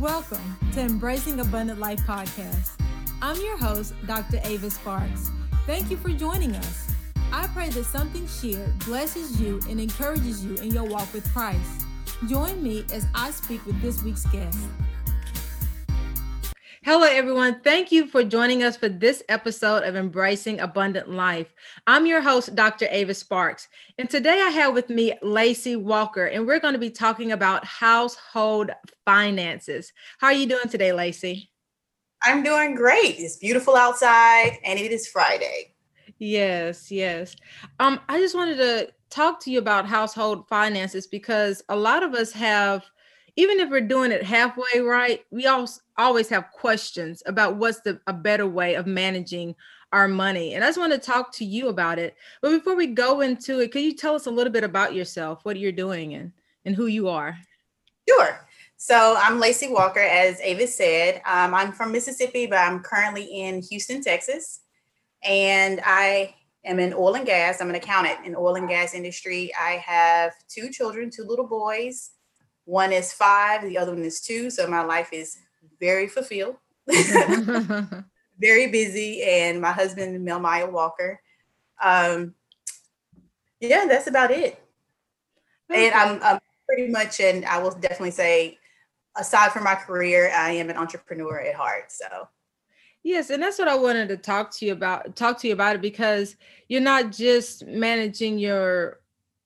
Welcome to Embracing Abundant Life podcast. I'm your host, Dr. Ava Sparks. Thank you for joining us. I pray that something shared blesses you and encourages you in your walk with Christ. Join me as I speak with this week's guest. Hello, everyone. Thank you for joining us for this episode of Embracing Abundant Life. I'm your host, Dr. Ava Sparks. And today I have with me Lacey Walker, and we're going to be talking about household finances. How are you doing today, Lacey? I'm doing great. It's beautiful outside, and it is Friday. Yes, yes. Um, I just wanted to talk to you about household finances because a lot of us have even if we're doing it halfway right, we also always have questions about what's the a better way of managing our money. And I just want to talk to you about it. But before we go into it, could you tell us a little bit about yourself, what you're doing and, and who you are? Sure. So I'm Lacey Walker, as Avis said. Um, I'm from Mississippi, but I'm currently in Houston, Texas. And I am in oil and gas. I'm an accountant in oil and gas industry. I have two children, two little boys. One is five, the other one is two. So my life is very fulfilled, very busy. And my husband, Melmaya Walker. Um, yeah, that's about it. Okay. And I'm, I'm pretty much, and I will definitely say, aside from my career, I am an entrepreneur at heart. So Yes, and that's what I wanted to talk to you about. Talk to you about it because you're not just managing your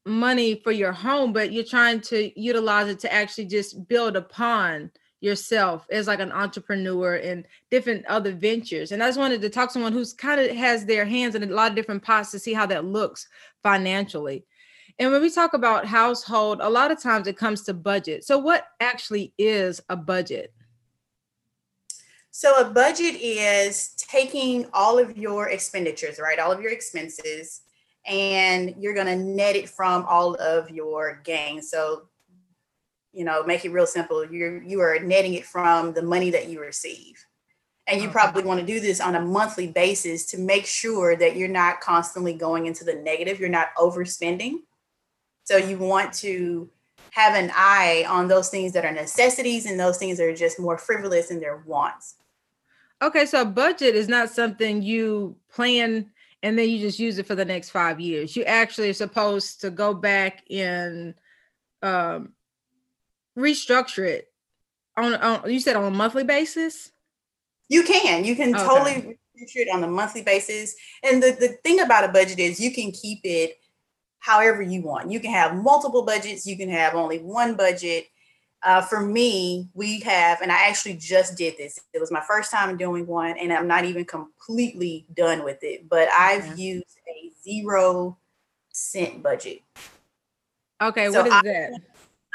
money for your home, but you're trying to utilize it to actually just build upon yourself as like an entrepreneur and different other ventures. And I just wanted to talk to someone who's kind of has their hands in a lot of different pots to see how that looks financially. And when we talk about household, a lot of times it comes to budget. So what actually is a budget? So a budget is taking all of your expenditures, right? All of your expenses and you're going to net it from all of your gains. So, you know, make it real simple. You're you are netting it from the money that you receive. And you probably want to do this on a monthly basis to make sure that you're not constantly going into the negative, you're not overspending. So you want to have an eye on those things that are necessities and those things that are just more frivolous in their wants. Okay, so a budget is not something you plan and then you just use it for the next five years. You actually are supposed to go back and um, restructure it on, on. You said on a monthly basis. You can. You can okay. totally restructure it on a monthly basis. And the the thing about a budget is you can keep it however you want. You can have multiple budgets. You can have only one budget. Uh, for me, we have, and I actually just did this. It was my first time doing one, and I'm not even completely done with it. But I've used a zero cent budget. Okay, so what is I, that?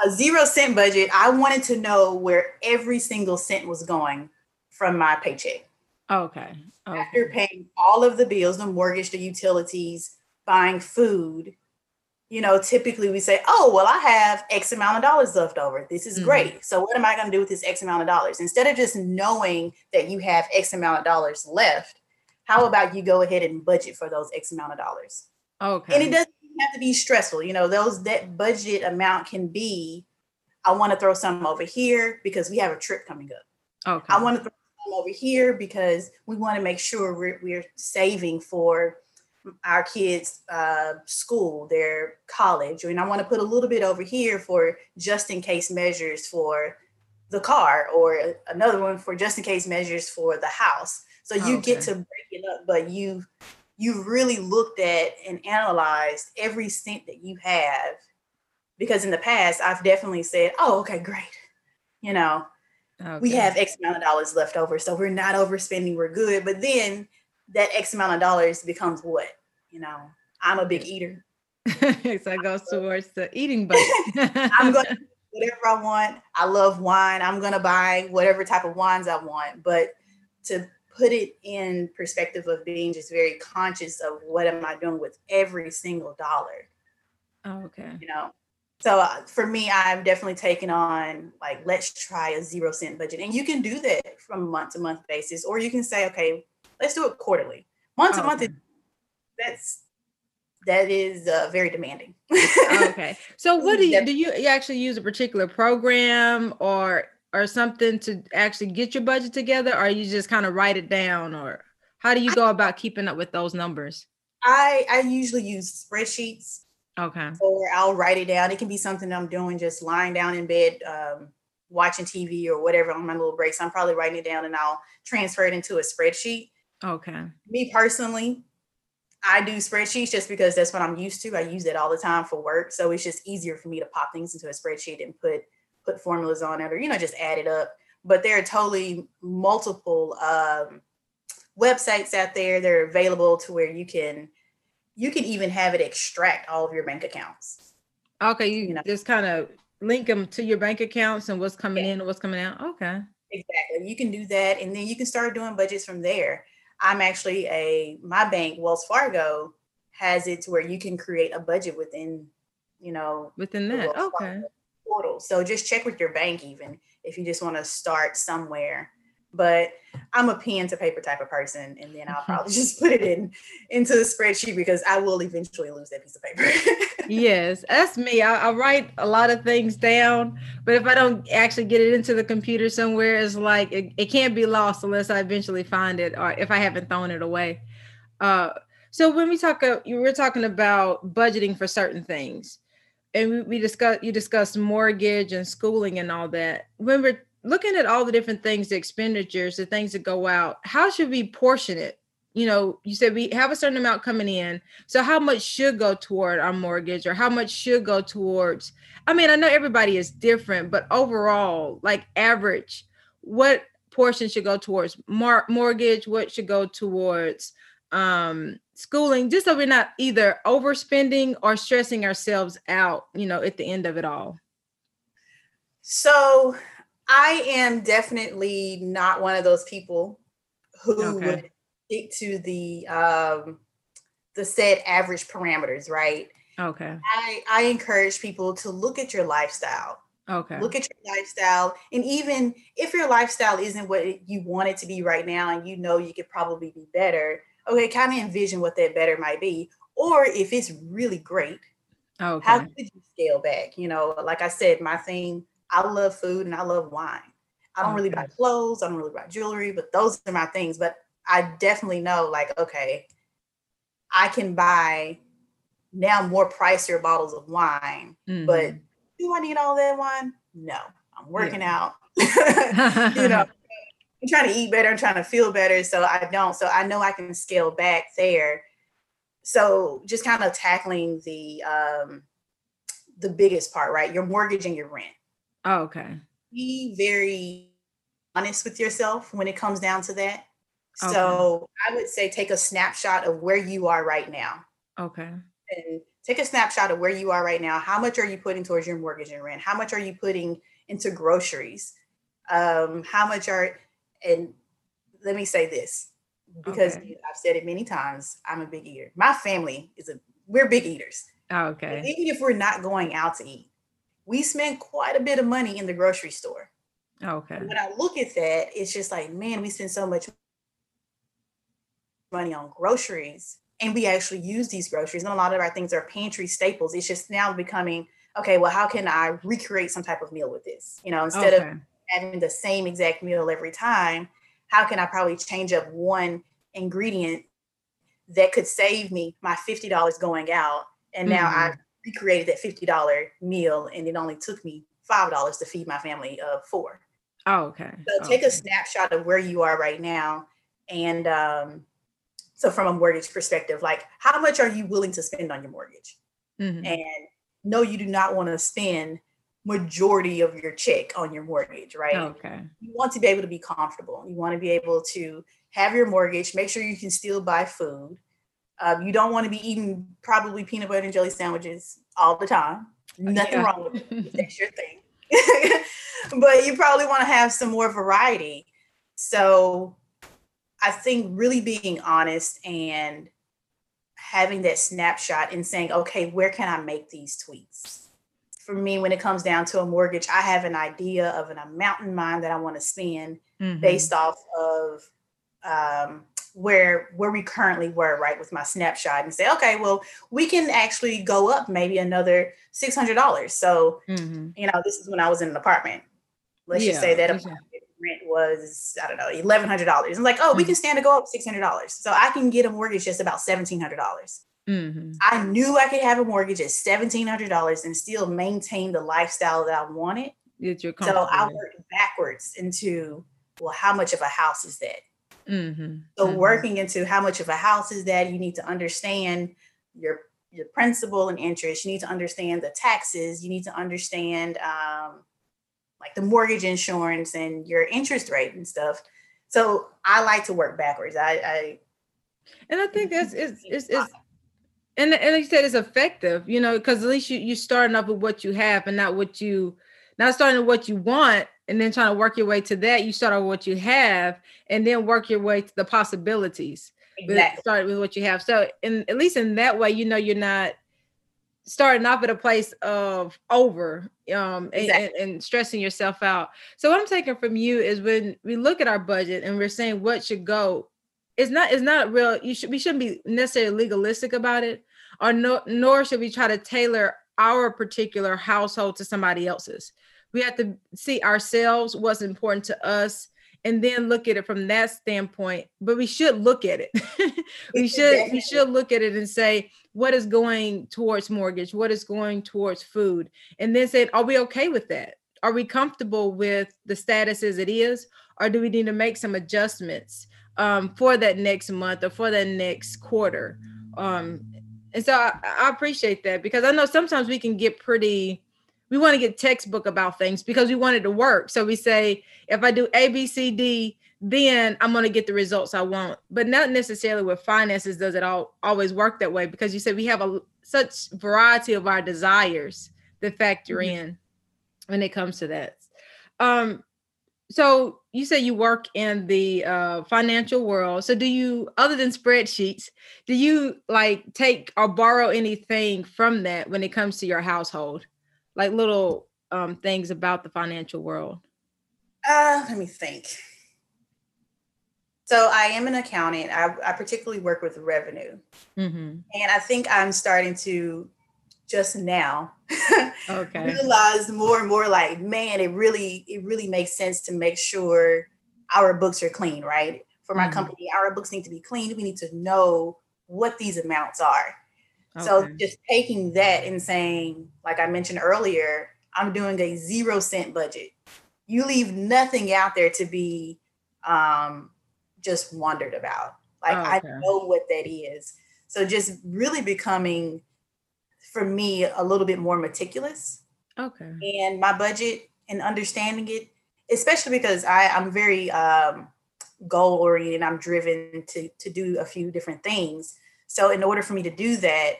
A zero cent budget. I wanted to know where every single cent was going from my paycheck. Okay. okay. After paying all of the bills, the mortgage, the utilities, buying food, you know, typically we say, oh, well, I have X amount of dollars left over. This is mm-hmm. great. So, what am I going to do with this X amount of dollars? Instead of just knowing that you have X amount of dollars left, how about you go ahead and budget for those X amount of dollars? Okay. And it doesn't have to be stressful. You know, those that budget amount can be, I want to throw some over here because we have a trip coming up. Okay. I want to throw some over here because we want to make sure we're, we're saving for our kids' uh, school, their college, and I want to put a little bit over here for just in case measures for the car, or another one for just in case measures for the house. So you okay. get to break it up, but you you really looked at and analyzed every cent that you have, because in the past I've definitely said, "Oh, okay, great," you know. Okay. We have X amount of dollars left over, so we're not overspending. We're good. But then that X amount of dollars becomes what? You know, I'm a big eater. so it goes towards the eating budget. I'm going to whatever I want. I love wine. I'm going to buy whatever type of wines I want. But to put it in perspective of being just very conscious of what am I doing with every single dollar. Oh, okay. You know, so uh, for me, I've definitely taken on like, let's try a zero cent budget. And you can do that from month to month basis, or you can say, okay, let's do it quarterly. Month to month, that's that is uh, very demanding. okay. So what do you do you, you actually use a particular program or or something to actually get your budget together, or you just kind of write it down, or how do you go about keeping up with those numbers? I I usually use spreadsheets. Okay. Or I'll write it down. It can be something I'm doing just lying down in bed, um, watching TV or whatever on my little breaks. I'm probably writing it down and I'll transfer it into a spreadsheet. Okay. Me personally, I do spreadsheets just because that's what I'm used to. I use it all the time for work. So it's just easier for me to pop things into a spreadsheet and put put formulas on it or, you know, just add it up. But there are totally multiple um, websites out there that are available to where you can you can even have it extract all of your bank accounts. Okay, you, you know? just kind of link them to your bank accounts and what's coming yeah. in and what's coming out. Okay. Exactly. You can do that and then you can start doing budgets from there. I'm actually a my bank, Wells Fargo, has it to where you can create a budget within, you know, within that. Okay. Portal. So just check with your bank even if you just want to start somewhere but I'm a pen to paper type of person, and then I'll probably just put it in into the spreadsheet because I will eventually lose that piece of paper. yes, that's me. I, I, write a lot of things down, but if I don't actually get it into the computer somewhere, it's like it, it can't be lost unless I eventually find it or if I haven't thrown it away. Uh, so when we talk, uh, you were talking about budgeting for certain things, and we, we discussed you discussed mortgage and schooling and all that. When we're looking at all the different things, the expenditures, the things that go out, how should we portion it? You know, you said we have a certain amount coming in. So how much should go toward our mortgage or how much should go towards? I mean, I know everybody is different, but overall, like average, what portion should go towards mar- mortgage? What should go towards um schooling just so we're not either overspending or stressing ourselves out you know at the end of it all so I am definitely not one of those people who okay. would stick to the um the set average parameters, right? Okay. I I encourage people to look at your lifestyle. Okay. Look at your lifestyle and even if your lifestyle isn't what you want it to be right now and you know you could probably be better, okay, kind of envision what that better might be. Or if it's really great, okay. how could you scale back? You know, like I said, my thing I love food and I love wine. I don't really buy clothes, I don't really buy jewelry, but those are my things. But I definitely know, like, okay, I can buy now more pricier bottles of wine, mm-hmm. but do I need all that wine? No, I'm working yeah. out. you know, I'm trying to eat better, I'm trying to feel better. So I don't. So I know I can scale back there. So just kind of tackling the um the biggest part, right? Your mortgage and your rent. Oh, okay. Be very honest with yourself when it comes down to that. Okay. So I would say take a snapshot of where you are right now. Okay. And take a snapshot of where you are right now. How much are you putting towards your mortgage and rent? How much are you putting into groceries? Um, how much are and let me say this because okay. I've said it many times. I'm a big eater. My family is a we're big eaters. okay. even if we're not going out to eat, we spend quite a bit of money in the grocery store. Okay. When I look at that, it's just like, man, we spend so much money on groceries and we actually use these groceries. And a lot of our things are pantry staples. It's just now becoming, okay, well, how can I recreate some type of meal with this? You know, instead okay. of having the same exact meal every time, how can I probably change up one ingredient that could save me my $50 going out? And now mm-hmm. I recreated that $50 meal and it only took me $5 to feed my family of four. Oh, okay. So take a snapshot of where you are right now. And um, so from a mortgage perspective, like how much are you willing to spend on your mortgage? Mm-hmm. And no, you do not want to spend majority of your check on your mortgage, right? Okay. You want to be able to be comfortable. You want to be able to have your mortgage, make sure you can still buy food. Um, you don't want to be eating probably peanut butter and jelly sandwiches all the time. Nothing yeah. wrong with it. That's your thing. but you probably want to have some more variety. So I think really being honest and having that snapshot and saying, okay, where can I make these tweaks? For me, when it comes down to a mortgage, I have an idea of an amount in mind that I want to spend mm-hmm. based off of um, where where we currently were right with my snapshot and say okay well we can actually go up maybe another $600 so mm-hmm. you know this is when i was in an apartment let's yeah, just say that apartment rent was I don't know eleven hundred dollars. I'm like, oh, mm-hmm. we can stand to go up six hundred dollars, so I can get a mortgage just about seventeen hundred dollars. Mm-hmm. I knew I could have a mortgage at seventeen hundred dollars and still maintain the lifestyle that I wanted. So I worked backwards into well, how much of a house is that? Mm-hmm. So mm-hmm. working into how much of a house is that, you need to understand your your principal and interest. You need to understand the taxes. You need to understand um, like the mortgage insurance and your interest rate and stuff. So I like to work backwards. I, I and I think that's it's it's, it's and, and like you said, it's effective, you know, because at least you you starting up with what you have and not what you not starting with what you want and then trying to work your way to that. You start with what you have and then work your way to the possibilities. Exactly. Start with what you have. So in at least in that way, you know you're not starting off at a place of over um exactly. and, and, stressing yourself out so what i'm taking from you is when we look at our budget and we're saying what should go it's not it's not real you should we shouldn't be necessarily legalistic about it or no, nor should we try to tailor our particular household to somebody else's we have to see ourselves what's important to us and then look at it from that standpoint but we should look at it. We should we should look at it and say what is going towards mortgage? What is going towards food? And then say are we okay with that? Are we comfortable with the status as it is? Or do we need to make some adjustments um, for that next month or for that next quarter? Um, and so I, I appreciate that because i know sometimes we can get pretty we want to get textbook about things because we want it to work. So we say, if I do A, B, C, D, then I'm going to get the results I want. But not necessarily with finances does it all always work that way because you said we have a such variety of our desires that factor mm-hmm. in when it comes to that. Um, so you say you work in the uh, financial world. So do you, other than spreadsheets, do you like take or borrow anything from that when it comes to your household? Like little um, things about the financial world? Uh, let me think. So I am an accountant. I, I particularly work with revenue, mm-hmm. and I think I'm starting to just now okay. realize more and more like, man, it really it really makes sense to make sure our books are clean, right? For my mm-hmm. company, our books need to be clean. We need to know what these amounts are. Okay. So just taking that and saying, like I mentioned earlier, I'm doing a zero cent budget. You leave nothing out there to be um, just wondered about. Like okay. I know what that is. So just really becoming, for me, a little bit more meticulous. Okay. And my budget and understanding it, especially because I, I'm very um, goal oriented. I'm driven to to do a few different things. So in order for me to do that,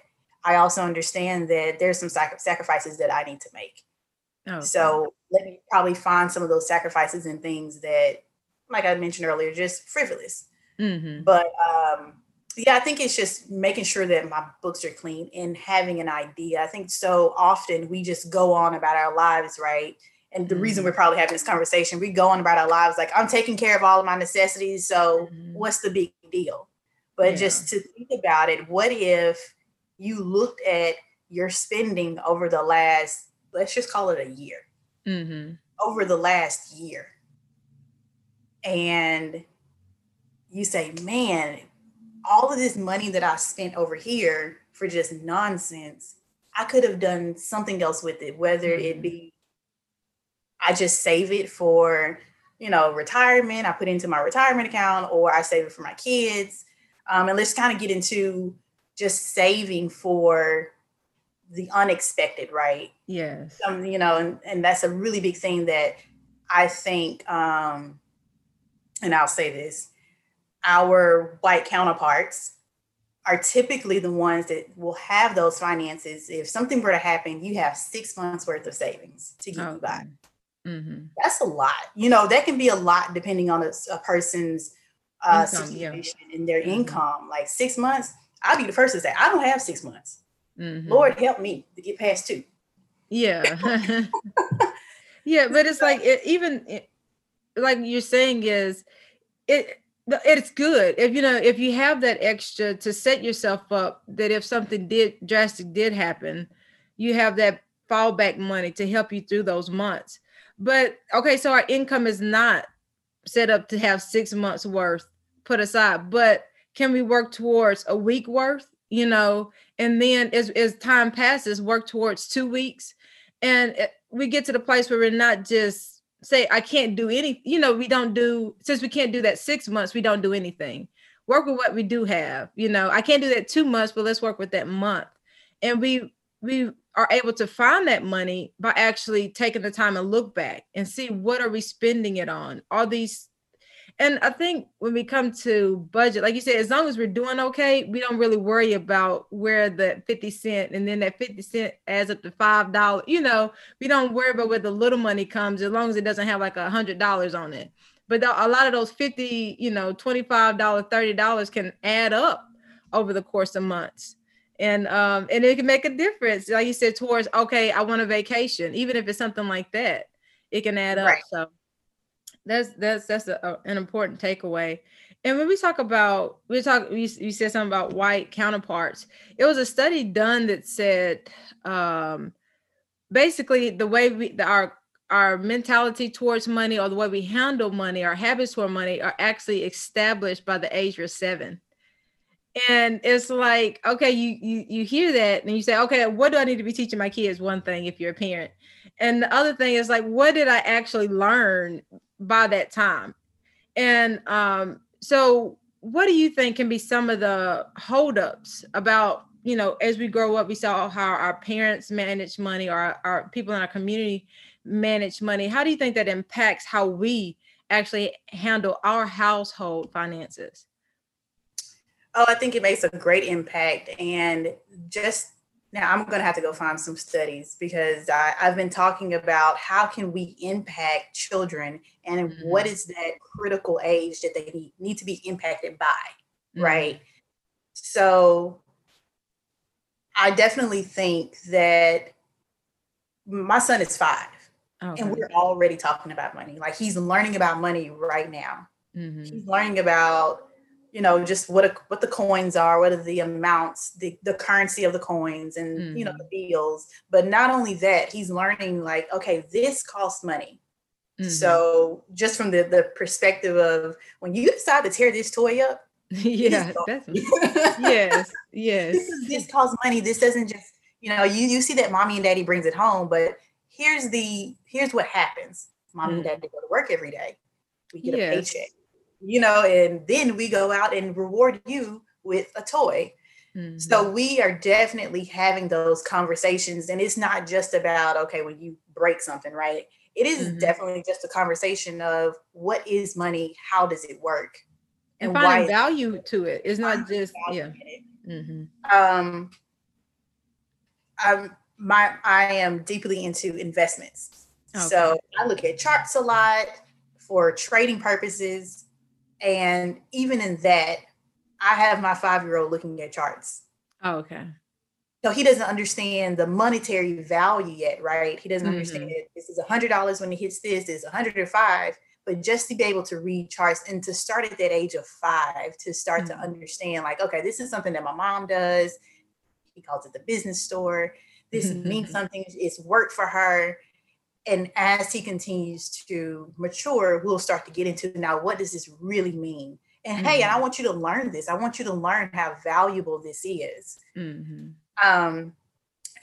I also understand that there's some sac- sacrifices that I need to make. Oh, so let me probably find some of those sacrifices and things that, like I mentioned earlier, just frivolous. Mm-hmm. But um, yeah, I think it's just making sure that my books are clean and having an idea. I think so often we just go on about our lives, right? And the mm-hmm. reason we're probably having this conversation, we go on about our lives like I'm taking care of all of my necessities. So mm-hmm. what's the big deal? But yeah. just to think about it, what if you looked at your spending over the last, let's just call it a year, mm-hmm. over the last year, and you say, man, all of this money that I spent over here for just nonsense, I could have done something else with it, whether mm-hmm. it be I just save it for, you know, retirement, I put it into my retirement account, or I save it for my kids um, and let's kind of get into just saving for the unexpected, right? Yes. Um, you know, and, and that's a really big thing that I think, um, and I'll say this, our white counterparts are typically the ones that will have those finances. If something were to happen, you have six months worth of savings to get okay. you by. Mm-hmm. That's a lot. You know, that can be a lot depending on a, a person's uh, income, situation yeah. and their mm-hmm. income. Like six months, I'll be the first to say, I don't have six months. Mm-hmm. Lord help me to get past two. Yeah. yeah, but it's like it, even it, like you're saying is it it's good if you know if you have that extra to set yourself up that if something did drastic did happen you have that fallback money to help you through those months but okay, so our income is not set up to have six months worth put aside, but can we work towards a week worth? You know, and then as as time passes, work towards two weeks, and it, we get to the place where we're not just say I can't do any. You know, we don't do since we can't do that six months. We don't do anything. Work with what we do have. You know, I can't do that two months, but let's work with that month, and we we are able to find that money by actually taking the time and look back and see what are we spending it on all these and i think when we come to budget like you said as long as we're doing okay we don't really worry about where the 50 cent and then that 50 cent adds up to five dollars you know we don't worry about where the little money comes as long as it doesn't have like a hundred dollars on it. But a lot of those 50 you know 25 dollars 30 dollars can add up over the course of months. And um and it can make a difference like you said towards okay i want a vacation even if it's something like that it can add up right. so that's that's that's a, a, an important takeaway. And when we talk about we talk we, you said something about white counterparts. It was a study done that said um basically the way we the, our our mentality towards money or the way we handle money our habits toward money are actually established by the age of seven. And it's like okay you you you hear that and you say okay what do i need to be teaching my kids? One thing if you're a parent. And the other thing is like what did i actually learn by that time and um so what do you think can be some of the holdups about you know as we grow up we saw how our parents manage money or our, our people in our community manage money how do you think that impacts how we actually handle our household finances Oh, I think it makes a great impact. And just now, I'm going to have to go find some studies because I, have been talking about how can we impact children and mm-hmm. what is that critical age that they need, need to be impacted by, mm-hmm. right? So I definitely think that my son is five. And we're already talking about money. Like he's learning about money right now. Mm-hmm. He's learning about you know just what a, what the coins are what are the amounts the, the currency of the coins and mm-hmm. you know the mm-hmm. bills but not only that he's learning like okay this costs money mm-hmm. so just from the the perspective of when you decide to tear this toy up yeah yes yes this, this costs money this doesn't just you know you you see that mommy and daddy brings it home but here's the here's what happens mommy mm-hmm. and daddy go to work every day we get yes. a paycheck you know, and then we go out and reward you with a toy. Mm-hmm. So we are definitely having those conversations. And it's not just about, okay, when you break something, right? It is mm-hmm. definitely just a conversation of what is money? How does it work? And, and finding value to it. It's not just, yeah. Mm-hmm. Um, I'm, my, I am deeply into investments. Okay. So I look at charts a lot for trading purposes. And even in that, I have my five year old looking at charts. Oh, okay. So he doesn't understand the monetary value yet, right? He doesn't mm-hmm. understand it. This is a hundred dollars when he hits this, is a hundred and five. But just to be able to read charts and to start at that age of five, to start mm-hmm. to understand, like, okay, this is something that my mom does. He calls it the business store. This means something. It's work for her and as he continues to mature, we'll start to get into now what does this really mean? And mm-hmm. hey, and I mm-hmm. want you to learn this. I want you to learn how valuable this is. Mm-hmm. Um,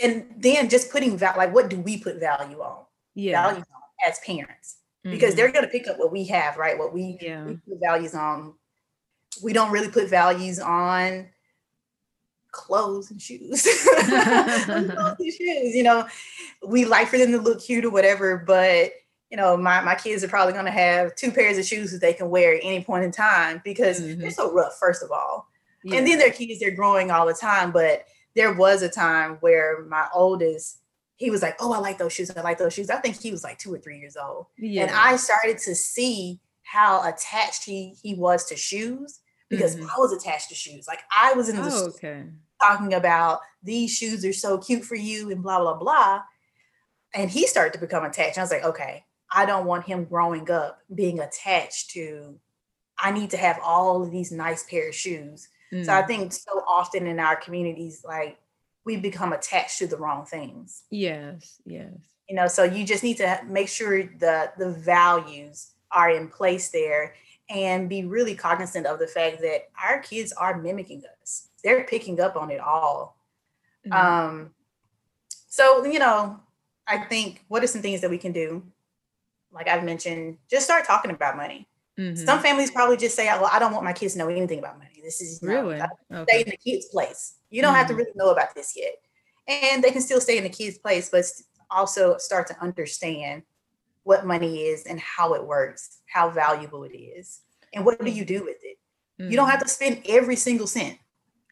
and then just putting value, like what do we put value on? Yeah, value on as parents, mm-hmm. because they're going to pick up what we have, right? What we, yeah. we put values on. We don't really put values on clothes and shoes. clothes and shoes, you know, we like for them to look cute or whatever, but you know, my, my kids are probably going to have two pairs of shoes that they can wear at any point in time because mm-hmm. they're so rough, first of all. Yeah. And then their kids, they're growing all the time. But there was a time where my oldest, he was like, Oh, I like those shoes. I like those shoes. I think he was like two or three years old. Yeah. And I started to see how attached he, he was to shoes because mm-hmm. I was attached to shoes. Like I was in the oh, okay talking about these shoes are so cute for you and blah, blah, blah. And he started to become attached. I was like, okay, I don't want him growing up being attached to, I need to have all of these nice pair of shoes. Mm. So I mm. think so often in our communities, like we become attached to the wrong things. Yes, yes. You know, so you just need to make sure the the values are in place there and be really cognizant of the fact that our kids are mimicking us. They're picking up on it all. Mm-hmm. Um, so, you know, I think what are some things that we can do? Like I've mentioned, just start talking about money. Mm-hmm. Some families probably just say, "Well, I don't want my kids to know anything about money. This is really okay. stay in the kids' place. You don't mm-hmm. have to mm-hmm. really know about this yet." And they can still stay in the kids' place, but also start to understand what money is and how it works, how valuable it is, and what do you do with it. Mm-hmm. You don't have mm-hmm. to spend every single cent.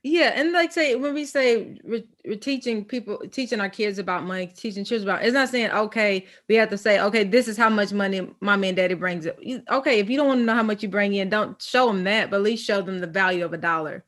Yeah, and like say when we say we're, we're, teaching people, teaching our kids about money, teaching children about, it's not saying okay, we have to say okay, this is how much money mommy and daddy brings it. Okay, if you don't want to know how much you bring in, don't show them that, but at least show them the value of a dollar.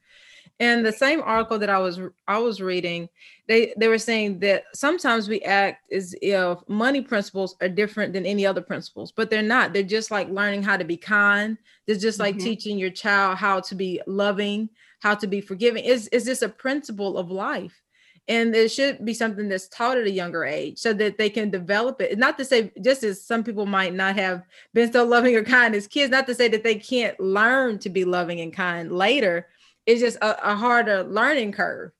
And the same article that I was I was reading, they they were saying that sometimes we act as if money principles are different than any other principles, but they're not. They're just like learning how to be kind. They're just like mm-hmm. teaching your child how to be loving how to be forgiving is is this a principle of life and it should be something that's taught at a younger age so that they can develop it not to say just as some people might not have been so loving or kind as kids not to say that they can't learn to be loving and kind later it's just a, a harder learning curve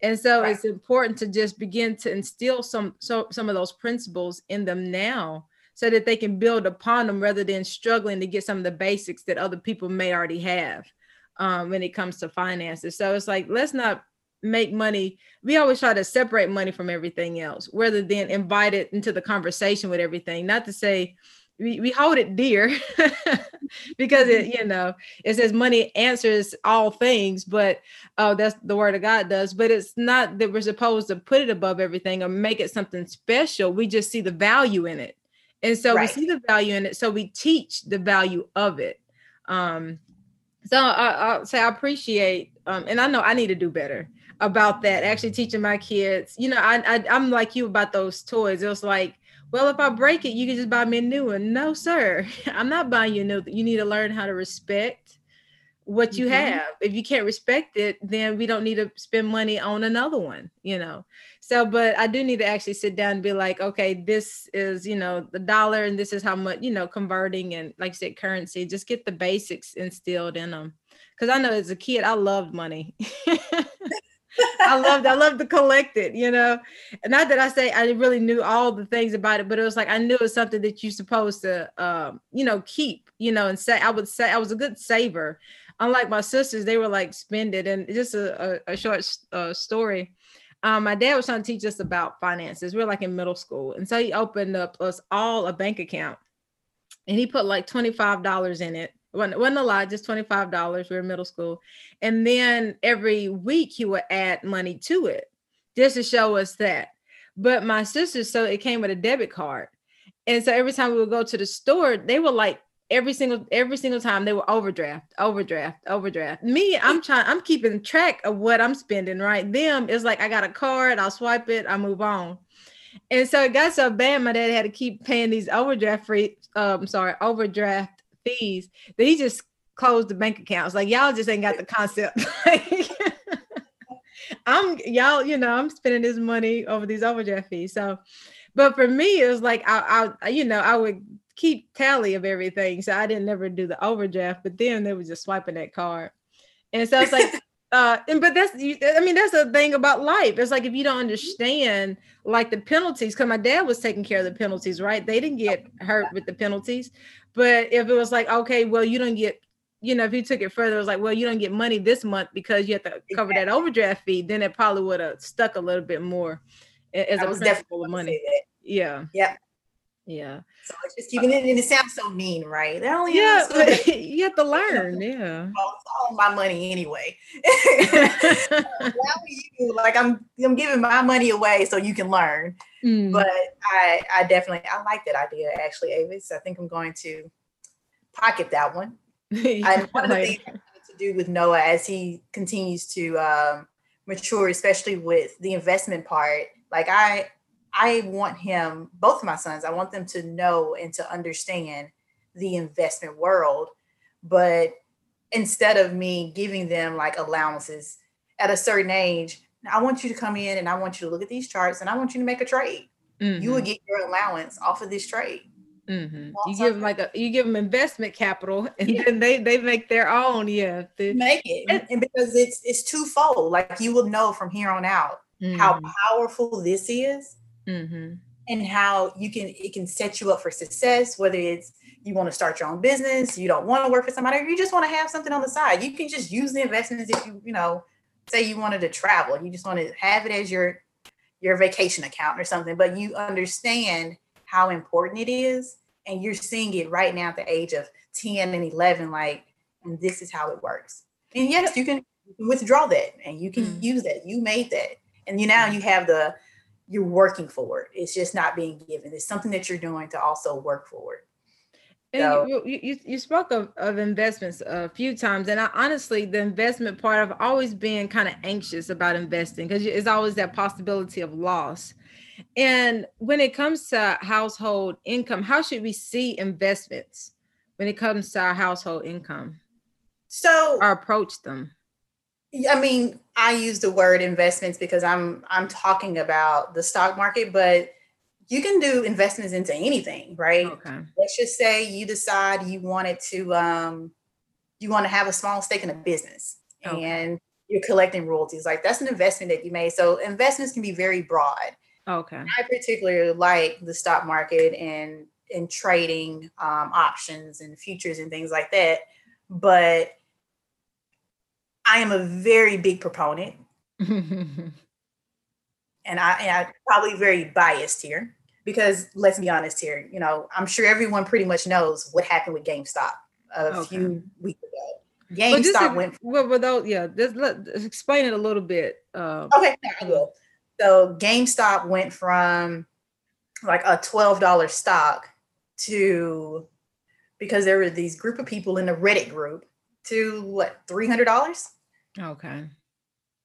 and so right. it's important to just begin to instill some so some of those principles in them now so that they can build upon them rather than struggling to get some of the basics that other people may already have um, when it comes to finances. So it's like, let's not make money. We always try to separate money from everything else rather than invite it into the conversation with everything. Not to say we, we hold it dear because it, you know, it says money answers all things, but uh, that's the word of God does. But it's not that we're supposed to put it above everything or make it something special. We just see the value in it. And so right. we see the value in it. So we teach the value of it. Um, so I, will say I appreciate, um, and I know I need to do better about that. Actually, teaching my kids. You know, I, I I'm like you about those toys. It was like, well, if I break it, you can just buy me a new one. No, sir, I'm not buying you a new. You need to learn how to respect what you mm-hmm. have. If you can't respect it, then we don't need to spend money on another one. You know. So, but I do need to actually sit down and be like, okay, this is, you know, the dollar and this is how much, you know, converting and like I said, currency, just get the basics instilled in them. Cause I know as a kid, I loved money. I loved, I loved to collect it, you know. And not that I say I really knew all the things about it, but it was like I knew it was something that you're supposed to, um, you know, keep, you know, and say I would say I was a good saver. Unlike my sisters, they were like spend it. And just a, a, a short uh, story um, my dad was trying to teach us about finances. We are like in middle school. And so he opened up us all a bank account and he put like $25 in it. Wasn't, wasn't a lot, just $25. We were in middle school. And then every week he would add money to it just to show us that. But my sister, so it came with a debit card. And so every time we would go to the store, they were like every single every single time they were overdraft, overdraft, overdraft. Me, I'm trying, I'm keeping track of what I'm spending, right? Them is like I got a card, I'll swipe it, I move on. And so it got so bad, my dad had to keep paying these overdraft free, um, sorry, overdraft fees that he just closed the bank accounts. Like y'all just ain't got the concept. I'm y'all, you know, I'm spending this money over these overdraft fees. So, but for me, it was like I, I, you know, I would keep tally of everything. So I didn't never do the overdraft, but then they were just swiping that card. And so it's like, uh, and but that's I mean, that's the thing about life. It's like if you don't understand like the penalties, because my dad was taking care of the penalties, right? They didn't get hurt with the penalties. But if it was like, okay, well, you don't get you know, if you took it further, it was like, well, you don't get money this month because you have to cover that overdraft fee, then it probably would have stuck a little bit more as I a principle of money. Yeah. Yeah. Yeah. So it's just it, and it sounds so mean, right? Only yeah, but you have to learn. Yeah. Well, it's all my money anyway. you like I'm I'm giving my money away so you can learn. Mm. But I I definitely I like that idea actually, Avis. I think I'm going to pocket that one. yeah, one of the things to do with Noah as he continues to um, mature, especially with the investment part. Like I I want him, both of my sons, I want them to know and to understand the investment world. But instead of me giving them like allowances at a certain age, I want you to come in and I want you to look at these charts and I want you to make a trade. mm-hmm. you would get your allowance off of this trade. Mm-hmm. You give them like a you give them investment capital, and yeah. then they they make their own. Yeah, make it, and, and, because it's it's twofold. Like you will know from here on out mm-hmm. how powerful this is, mm-hmm. and how you can it can set you up for success. Whether it's you want to start your own business, you don't want to work for somebody, or you just want to have something on the side. You can just use the investments if you you know say you wanted to travel, you just want to have it as your your vacation account or something, but you understand how important it is and you're seeing it right now at the age of 10 and 11 like and this is how it works and yes you can withdraw that and you can mm. use that you made that and you now you have the you're working for it it's just not being given it's something that you're doing to also work for it and so, you, you, you spoke of, of investments a few times, and I honestly, the investment part, I've always been kind of anxious about investing because it's always that possibility of loss. And when it comes to household income, how should we see investments when it comes to our household income? So, or approach them. I mean, I use the word investments because I'm I'm talking about the stock market, but you can do investments into anything, right? Okay. Let's just say you decide you wanted to um you want to have a small stake in a business okay. and you're collecting royalties. Like that's an investment that you made. So investments can be very broad. Okay. I particularly like the stock market and and trading um, options and futures and things like that. But I am a very big proponent. and I and I probably very biased here because let's be honest here, you know, I'm sure everyone pretty much knows what happened with GameStop a okay. few weeks ago. GameStop went. Well, without yeah, just let explain it a little bit. Um, okay, I will. So GameStop went from like a $12 stock to because there were these group of people in the Reddit group to what $300? Okay.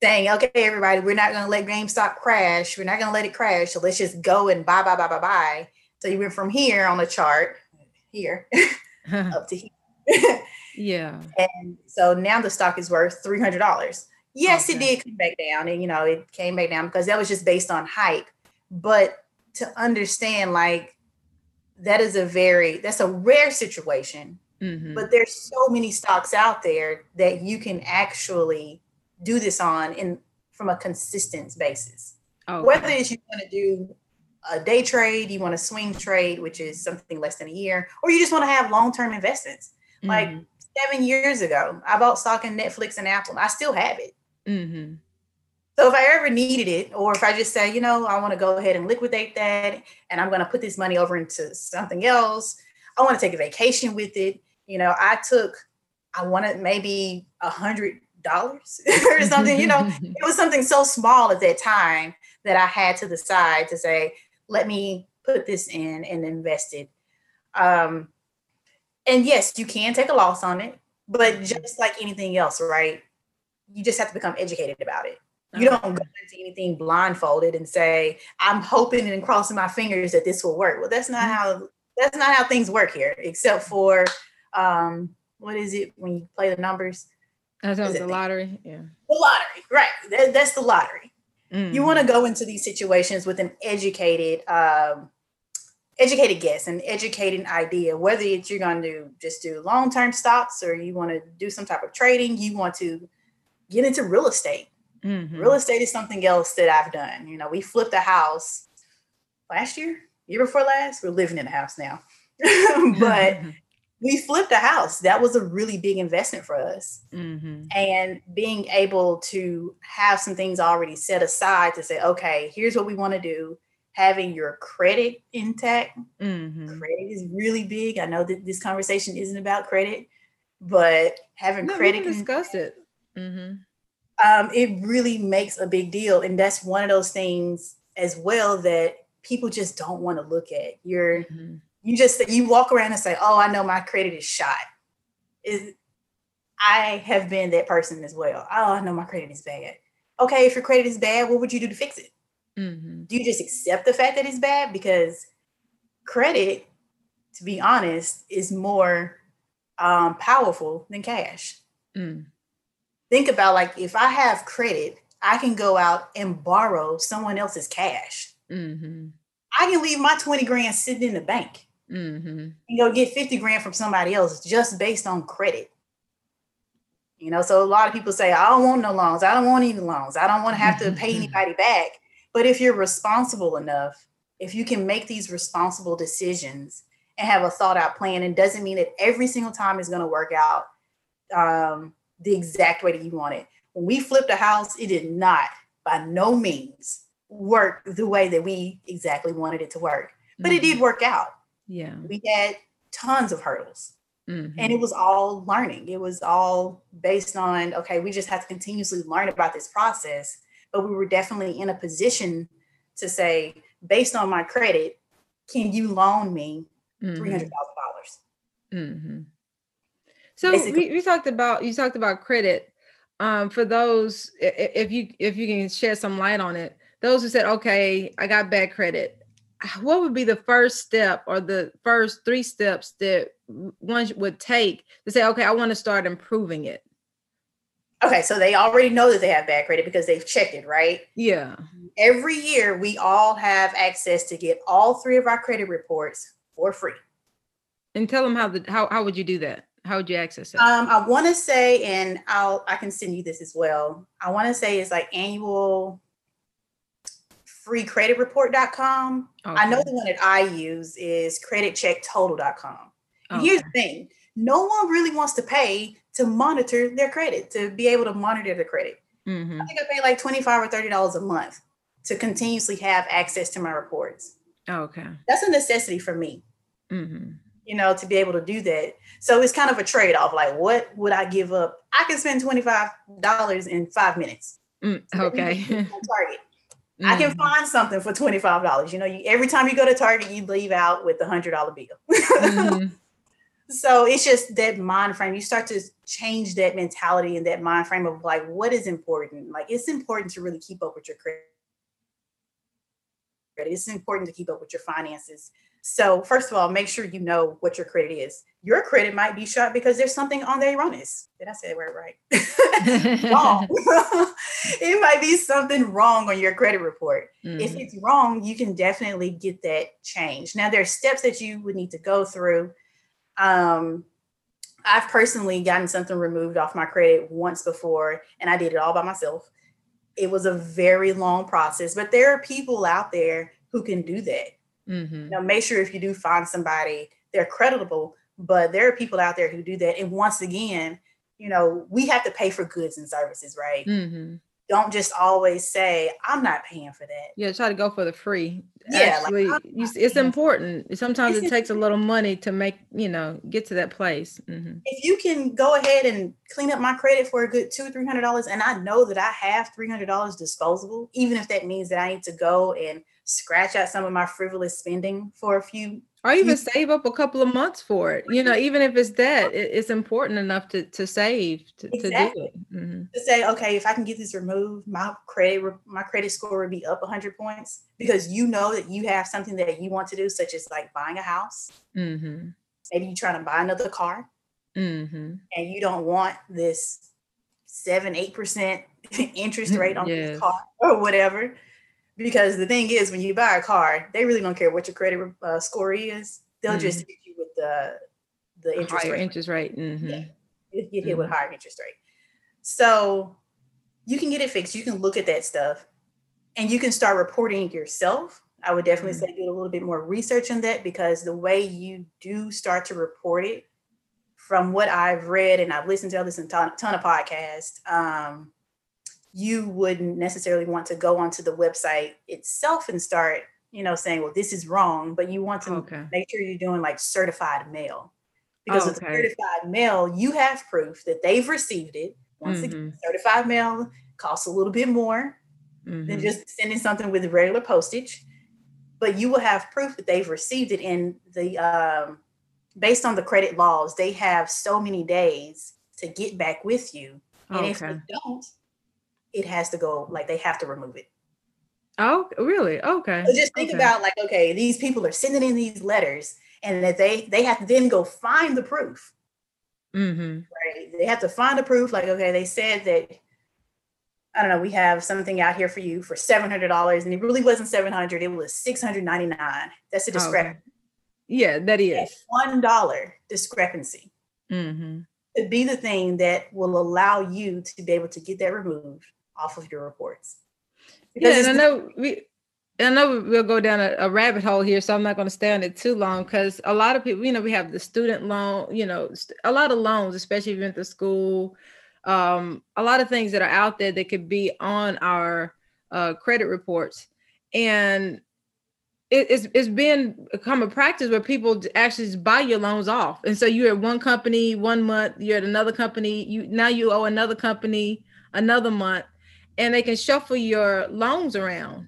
Saying, okay, everybody, we're not going to let GameStop crash. We're not going to let it crash. So let's just go and buy, buy, buy, buy, buy. So you went from here on the chart, here, up to here. yeah. And so now the stock is worth $300. Yes, okay. it did come back down, and you know, it came back down because that was just based on hype. But to understand, like, that is a very that's a rare situation. Mm-hmm. But there's so many stocks out there that you can actually do this on in from a consistent basis. Okay. Whether it's you want to do a day trade, you want to swing trade, which is something less than a year, or you just want to have long-term investments. Mm-hmm. Like seven years ago, I bought stock in Netflix and Apple. I still have it. Mm-hmm. So if I ever needed it, or if I just say, you know, I want to go ahead and liquidate that, and I'm going to put this money over into something else, I want to take a vacation with it. You know, I took, I wanted maybe a hundred dollars or something. you know, it was something so small at that time that I had to decide to say, let me put this in and invest it. Um, and yes, you can take a loss on it, but mm-hmm. just like anything else, right? you just have to become educated about it. You don't go into anything blindfolded and say, I'm hoping and crossing my fingers that this will work. Well, that's not mm-hmm. how that's not how things work here, except for um, what is it when you play the numbers? That's the lottery. Yeah. The lottery, right. That, that's the lottery. Mm-hmm. You want to go into these situations with an educated, um, educated guess, an educated idea, whether it's you're going to just do long-term stocks or you want to do some type of trading, you want to get into real estate. Mm-hmm. Real estate is something else that I've done. You know, we flipped a house last year, year before last. We're living in a house now, but we flipped a house. That was a really big investment for us. Mm-hmm. And being able to have some things already set aside to say, okay, here's what we want to do. Having your credit intact. Mm-hmm. Credit is really big. I know that this conversation isn't about credit, but having no, credit. discuss it Mm-hmm. Um, it really makes a big deal. And that's one of those things as well that people just don't want to look at. You're mm-hmm. You just you walk around and say, Oh, I know my credit is shot. Is I have been that person as well. Oh, I know my credit is bad. Okay, if your credit is bad, what would you do to fix it? Mm-hmm. Do you just accept the fact that it's bad? Because credit, to be honest, is more um, powerful than cash. Mm think about like if I have credit, I can go out and borrow someone else's cash. Mm-hmm. I can leave my 20 grand sitting in the bank mm-hmm. and go get 50 grand from somebody else just based on credit. You know, so a lot of people say, I don't want no loans. I don't want any loans. I don't want to have to pay anybody back. But if you're responsible enough, if you can make these responsible decisions and have a thought out plan, it doesn't mean that every single time is going to work out um, the exact way that you want it. When we flipped a house, it did not by no means work the way that we exactly wanted it to work, but mm-hmm. it did mm-hmm. work out. Yeah. We had tons of hurdles. Mm-hmm. And it was all learning. It was all based on, okay, we just have to continuously learn about this process. But we were definitely in a position to say, based on my credit, can you loan me mm-hmm. $300,000? Mm-hmm. So we, we talked about, you talked about credit. Um, for those, if you if you can shed some light on it, those who said, okay, I got bad credit, what would be the first step or the first three steps that one would take to say, okay, I want to start improving it? Okay, so they already know that they have bad credit because they've checked it, right? Yeah. Every year, we all have access to get all three of our credit reports for free. And tell them how the how how would you do that? How would you access it? Um, I want to say, and I'll I can send you this as well. I want to say it's like annual freecreditreport.com. Okay. I know the one that I use is creditchecktotal.com. Okay. Here's the thing no one really wants to pay to monitor their credit, to be able to monitor their credit. Mm-hmm. I think I pay like 25 or $30 a month to continuously have access to my reports. okay. That's a necessity for me. Mm-hmm. You know, to be able to do that. So it's kind of a trade off. Like, what would I give up? I can spend $25 in five minutes. Mm, okay. Target. Mm-hmm. I can mm-hmm. find something for $25. You know, you, every time you go to Target, you leave out with a hundred dollar bill. mm-hmm. So it's just that mind frame. You start to change that mentality and that mind frame of like, what is important? Like, it's important to really keep up with your credit. It's important to keep up with your finances. So, first of all, make sure you know what your credit is. Your credit might be shot because there's something on the erroneous. Did I say the word right? wrong. it might be something wrong on your credit report. Mm-hmm. If it's wrong, you can definitely get that changed. Now, there are steps that you would need to go through. Um, I've personally gotten something removed off my credit once before, and I did it all by myself. It was a very long process, but there are people out there who can do that Mm-hmm. Know, make sure if you do find somebody, they're creditable. But there are people out there who do that. And once again, you know, we have to pay for goods and services, right? Mm-hmm. Don't just always say, I'm not paying for that. Yeah, try to go for the free. Yeah, Actually, like, you, it's important. Sometimes it's it takes a little money to make, you know, get to that place. Mm-hmm. If you can go ahead and clean up my credit for a good two, or three hundred dollars, and I know that I have three hundred dollars disposable, even if that means that I need to go and scratch out some of my frivolous spending for a few or even save up a couple of months for it you know even if it's that it, it's important enough to to save to, exactly. to do it mm-hmm. to say okay if i can get this removed my credit my credit score would be up 100 points because you know that you have something that you want to do such as like buying a house mm-hmm. maybe you're trying to buy another car mm-hmm. and you don't want this seven eight percent interest rate on yes. this car or whatever because the thing is, when you buy a car, they really don't care what your credit uh, score is. They'll mm-hmm. just hit you with the the interest higher rate. interest rate. Mm-hmm. Yeah, you get hit mm-hmm. with higher interest rate. So you can get it fixed. You can look at that stuff, and you can start reporting yourself. I would definitely mm-hmm. say do a little bit more research on that because the way you do start to report it, from what I've read and I've listened to, I listen to a ton of podcasts. Um, you wouldn't necessarily want to go onto the website itself and start, you know, saying, well, this is wrong, but you want to okay. make sure you're doing like certified mail. Because okay. with certified mail, you have proof that they've received it. Once mm-hmm. again, certified mail costs a little bit more mm-hmm. than just sending something with regular postage. But you will have proof that they've received it. And the um, based on the credit laws, they have so many days to get back with you. And okay. if they don't, it has to go like they have to remove it. Oh, really? Okay. So just think okay. about like, okay, these people are sending in these letters, and that they they have to then go find the proof. Mm-hmm. Right? They have to find the proof. Like, okay, they said that I don't know, we have something out here for you for $700 and it really wasn't 700, it was 699. That's a discrepancy. Okay. Yeah, that is. $1 discrepancy. Mm-hmm. To be the thing that will allow you to be able to get that removed off of your reports. Because yeah, and I know we I know we'll go down a, a, rabbit hole here, so I'm not going to stay on it too long because a lot of people, you know, we have the student loan, you know, st- a lot of loans, especially if you're the school, um, a lot of things that are out there that could be on our uh, credit reports. And it, it's, it's been become a practice where people actually buy your loans off. And so you're at one company one month, you're at another company, you now you owe another company another month, and they can shuffle your loans around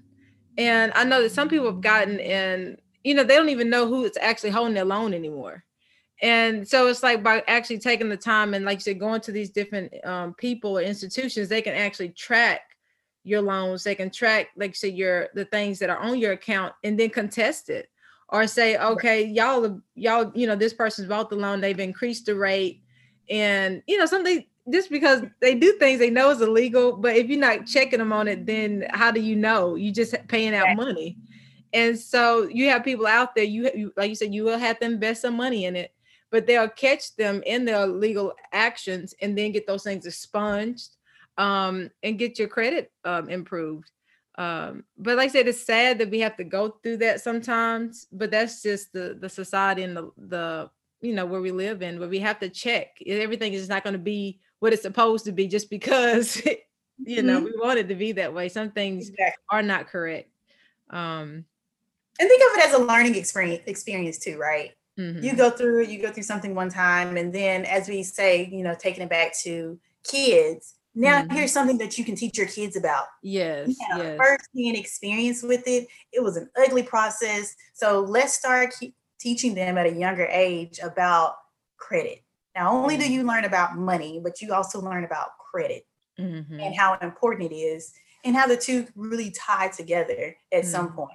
and I know that some people have gotten in, you know, they don't even know who is actually holding their loan anymore. And so it's like by actually taking the time and, like you said, going to these different um, people or institutions, they can actually track your loans. They can track, like you said, your the things that are on your account, and then contest it, or say, okay, y'all, y'all, you know, this person's bought the loan, they've increased the rate, and you know, something just because they do things they know is illegal, but if you're not checking them on it, then how do you know? You just paying out money. And so you have people out there, you, you like you said, you will have to invest some money in it, but they'll catch them in their legal actions and then get those things expunged um, and get your credit um, improved. Um, but like I said, it's sad that we have to go through that sometimes, but that's just the the society and the the you know where we live in, where we have to check. Everything is not going to be what it's supposed to be just because you know mm-hmm. we want it to be that way some things exactly. are not correct um and think of it as a learning experience experience too right mm-hmm. you go through you go through something one time and then as we say you know taking it back to kids now mm-hmm. here's something that you can teach your kids about yes, yes. first hand experience with it it was an ugly process so let's start teaching them at a younger age about credit not only do mm-hmm. you learn about money, but you also learn about credit mm-hmm. and how important it is and how the two really tie together at mm-hmm. some point.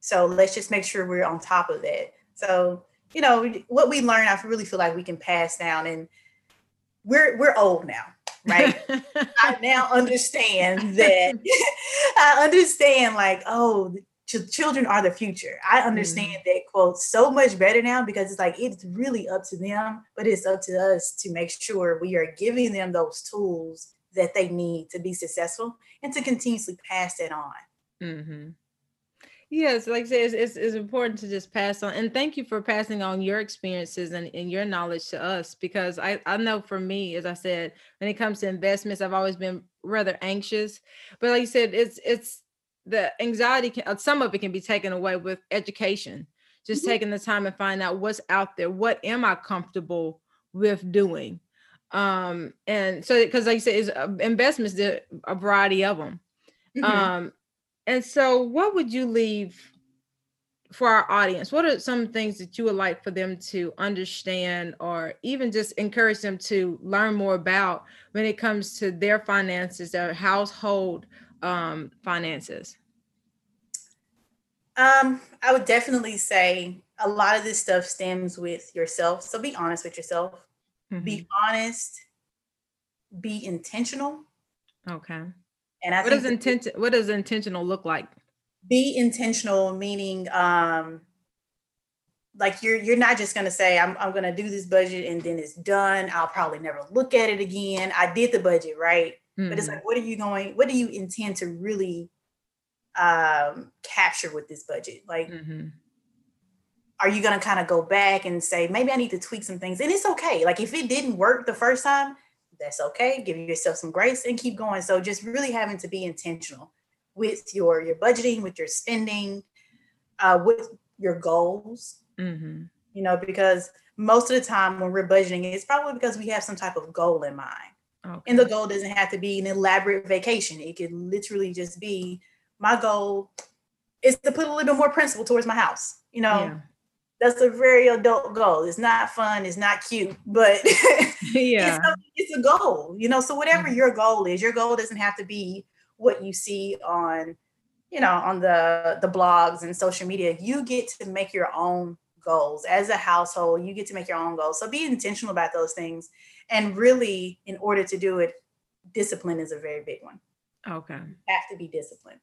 So let's just make sure we're on top of that. So, you know, what we learn, I really feel like we can pass down and we're we're old now, right? I now understand that I understand like, oh, ch- children are the future. I understand mm. that quote so much better now because it's like it's really up to them, but it's up to us to make sure we are giving them those tools that they need to be successful and to continuously pass that on. Mm-hmm. Yes, like I said, it's, it's, it's, important to just pass on. And thank you for passing on your experiences and, and your knowledge to us because I, I know for me, as I said, when it comes to investments, I've always been rather anxious. But like you said, it's it's the anxiety can uh, some of it can be taken away with education. Just mm-hmm. taking the time and find out what's out there. What am i comfortable with doing? Um and so because like you said is uh, investments there a variety of them mm-hmm. um and so what would you leave for our audience? What are some things that you would like for them to understand or even just encourage them to learn more about when it comes to their finances their household um, finances? Um, I would definitely say a lot of this stuff stems with yourself. So be honest with yourself. Mm-hmm. Be honest. Be intentional. Okay. And I what does intention what does intentional look like? Be intentional, meaning um like you're you're not just gonna say I'm I'm gonna do this budget and then it's done. I'll probably never look at it again. I did the budget, right? Mm-hmm. But it's like, what are you going, what do you intend to really um, capture with this budget? Like, mm-hmm. are you going to kind of go back and say, maybe I need to tweak some things? And it's okay. Like, if it didn't work the first time, that's okay. Give yourself some grace and keep going. So, just really having to be intentional with your your budgeting, with your spending, uh, with your goals. Mm-hmm. You know, because most of the time when we're budgeting, it's probably because we have some type of goal in mind. Okay. And the goal doesn't have to be an elaborate vacation. It could literally just be my goal is to put a little bit more principal towards my house. You know, yeah. that's a very adult goal. It's not fun, it's not cute, but yeah, it's, a, it's, a, goal. You know, so whatever mm-hmm. your goal is, your goal doesn't have to be what you see on, you know, on the the blogs and social media. You get to make your own goals as a household. You get to make your own goals. So be intentional about those things and really, in order to do it, discipline is a very big one. Okay. You have to be disciplined.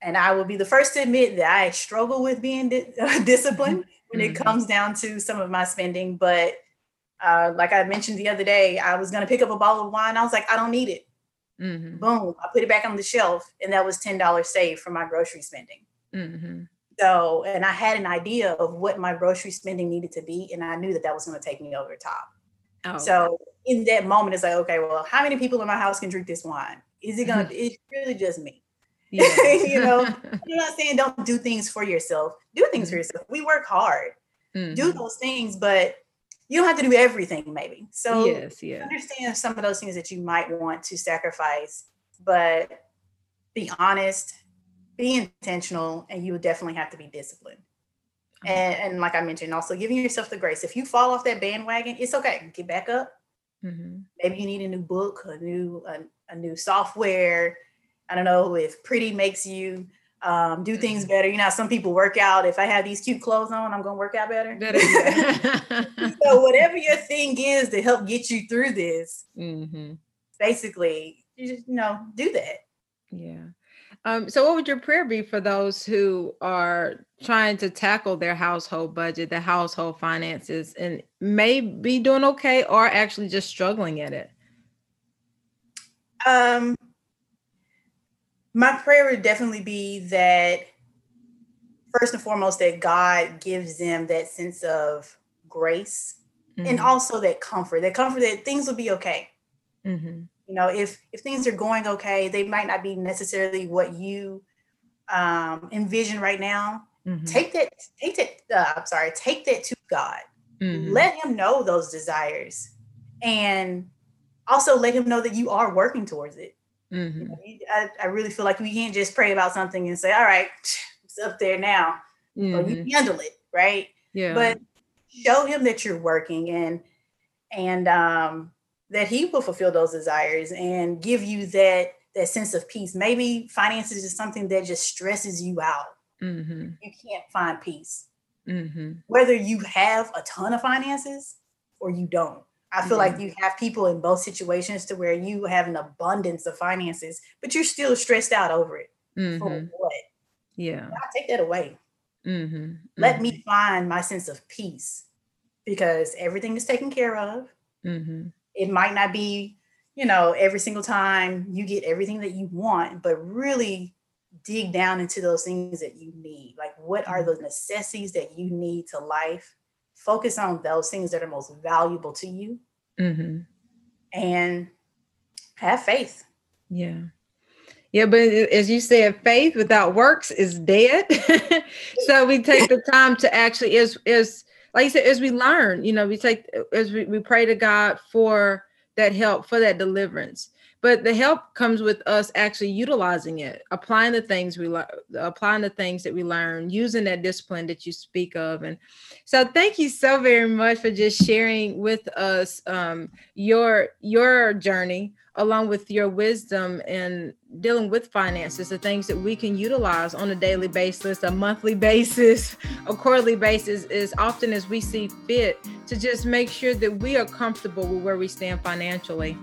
And I will be the first to admit that I struggle with being di- disciplined when mm-hmm. it comes down to some of my spending. But uh, like I mentioned the other day, I was going to pick up a bottle of wine. I was like, I don't need it. Mm-hmm. Boom, I put it back on the shelf, and that was $10 saved from my grocery spending. Mm-hmm. So, and I had an idea of what my grocery spending needed to be, and I knew that that was going to take me over the top. Oh. So, in that moment, it's like, okay, well, how many people in my house can drink this wine? Is it going to, it's really just me. Yeah. you know, I'm not saying don't do things for yourself, do things mm-hmm. for yourself. We work hard, mm-hmm. do those things, but you don't have to do everything, maybe. So, yes, yeah. understand some of those things that you might want to sacrifice, but be honest be intentional and you would definitely have to be disciplined. And, and like I mentioned, also giving yourself the grace. If you fall off that bandwagon, it's okay. Get back up. Mm-hmm. Maybe you need a new book, a new a, a, new software. I don't know if pretty makes you um, do things mm-hmm. better. You know, some people work out. If I have these cute clothes on, I'm gonna work out better. better so whatever your thing is to help get you through this, mm-hmm. basically, you just you know do that. Yeah. Um, so, what would your prayer be for those who are trying to tackle their household budget, their household finances, and may be doing okay or actually just struggling at it? Um, my prayer would definitely be that first and foremost that God gives them that sense of grace mm-hmm. and also that comfort, that comfort that things will be okay. Mm-hmm you know if if things are going okay they might not be necessarily what you um, envision right now mm-hmm. take that take that uh, i'm sorry take that to god mm-hmm. let him know those desires and also let him know that you are working towards it mm-hmm. you know, I, I, really feel like we can't just pray about something and say all right it's up there now you mm-hmm. handle it right yeah but show him that you're working and and um that he will fulfill those desires and give you that that sense of peace maybe finances is something that just stresses you out mm-hmm. you can't find peace mm-hmm. whether you have a ton of finances or you don't i feel like you have people in both situations to where you have an abundance of finances but you're still stressed out over it mm-hmm. for what yeah take that away mm-hmm. let me mm-hmm. find my sense of peace because everything is taken care of mm-hmm it might not be, you know, every single time you get everything that you want, but really dig down into those things that you need. Like, what are mm-hmm. necessities that you need to life? Focus on those things that are most valuable to you mm-hmm. and have faith. Yeah. Yeah, but as you said, faith without works is dead. so we take the time to actually is is like you said, as we learn, you know, we take as we, we pray to God for that help, for that deliverance. But the help comes with us actually utilizing it, applying the things we learn, applying the things that we learn, using that discipline that you speak of. And so, thank you so very much for just sharing with us um, your your journey along with your wisdom in dealing with finances, the things that we can utilize on a daily basis, a monthly basis, a quarterly basis, as often as we see fit to just make sure that we are comfortable with where we stand financially.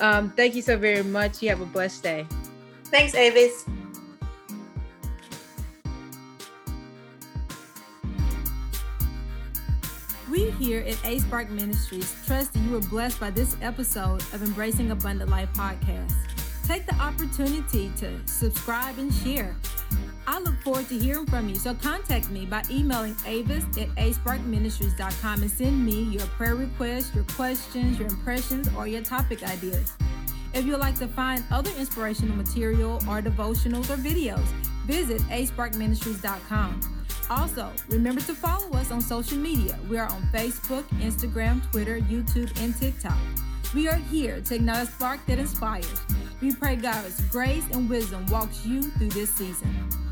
Um, thank you so very much. You have a blessed day. Thanks, Avis. We here at A Spark Ministries trust that you were blessed by this episode of Embracing Abundant Life podcast. Take the opportunity to subscribe and share. I look forward to hearing from you, so contact me by emailing avis at asparkministries.com and send me your prayer requests, your questions, your impressions, or your topic ideas. If you'd like to find other inspirational material or devotionals or videos, visit asparkministries.com. Also, remember to follow us on social media. We are on Facebook, Instagram, Twitter, YouTube, and TikTok. We are here to ignite a spark that inspires. We pray God's grace and wisdom walks you through this season.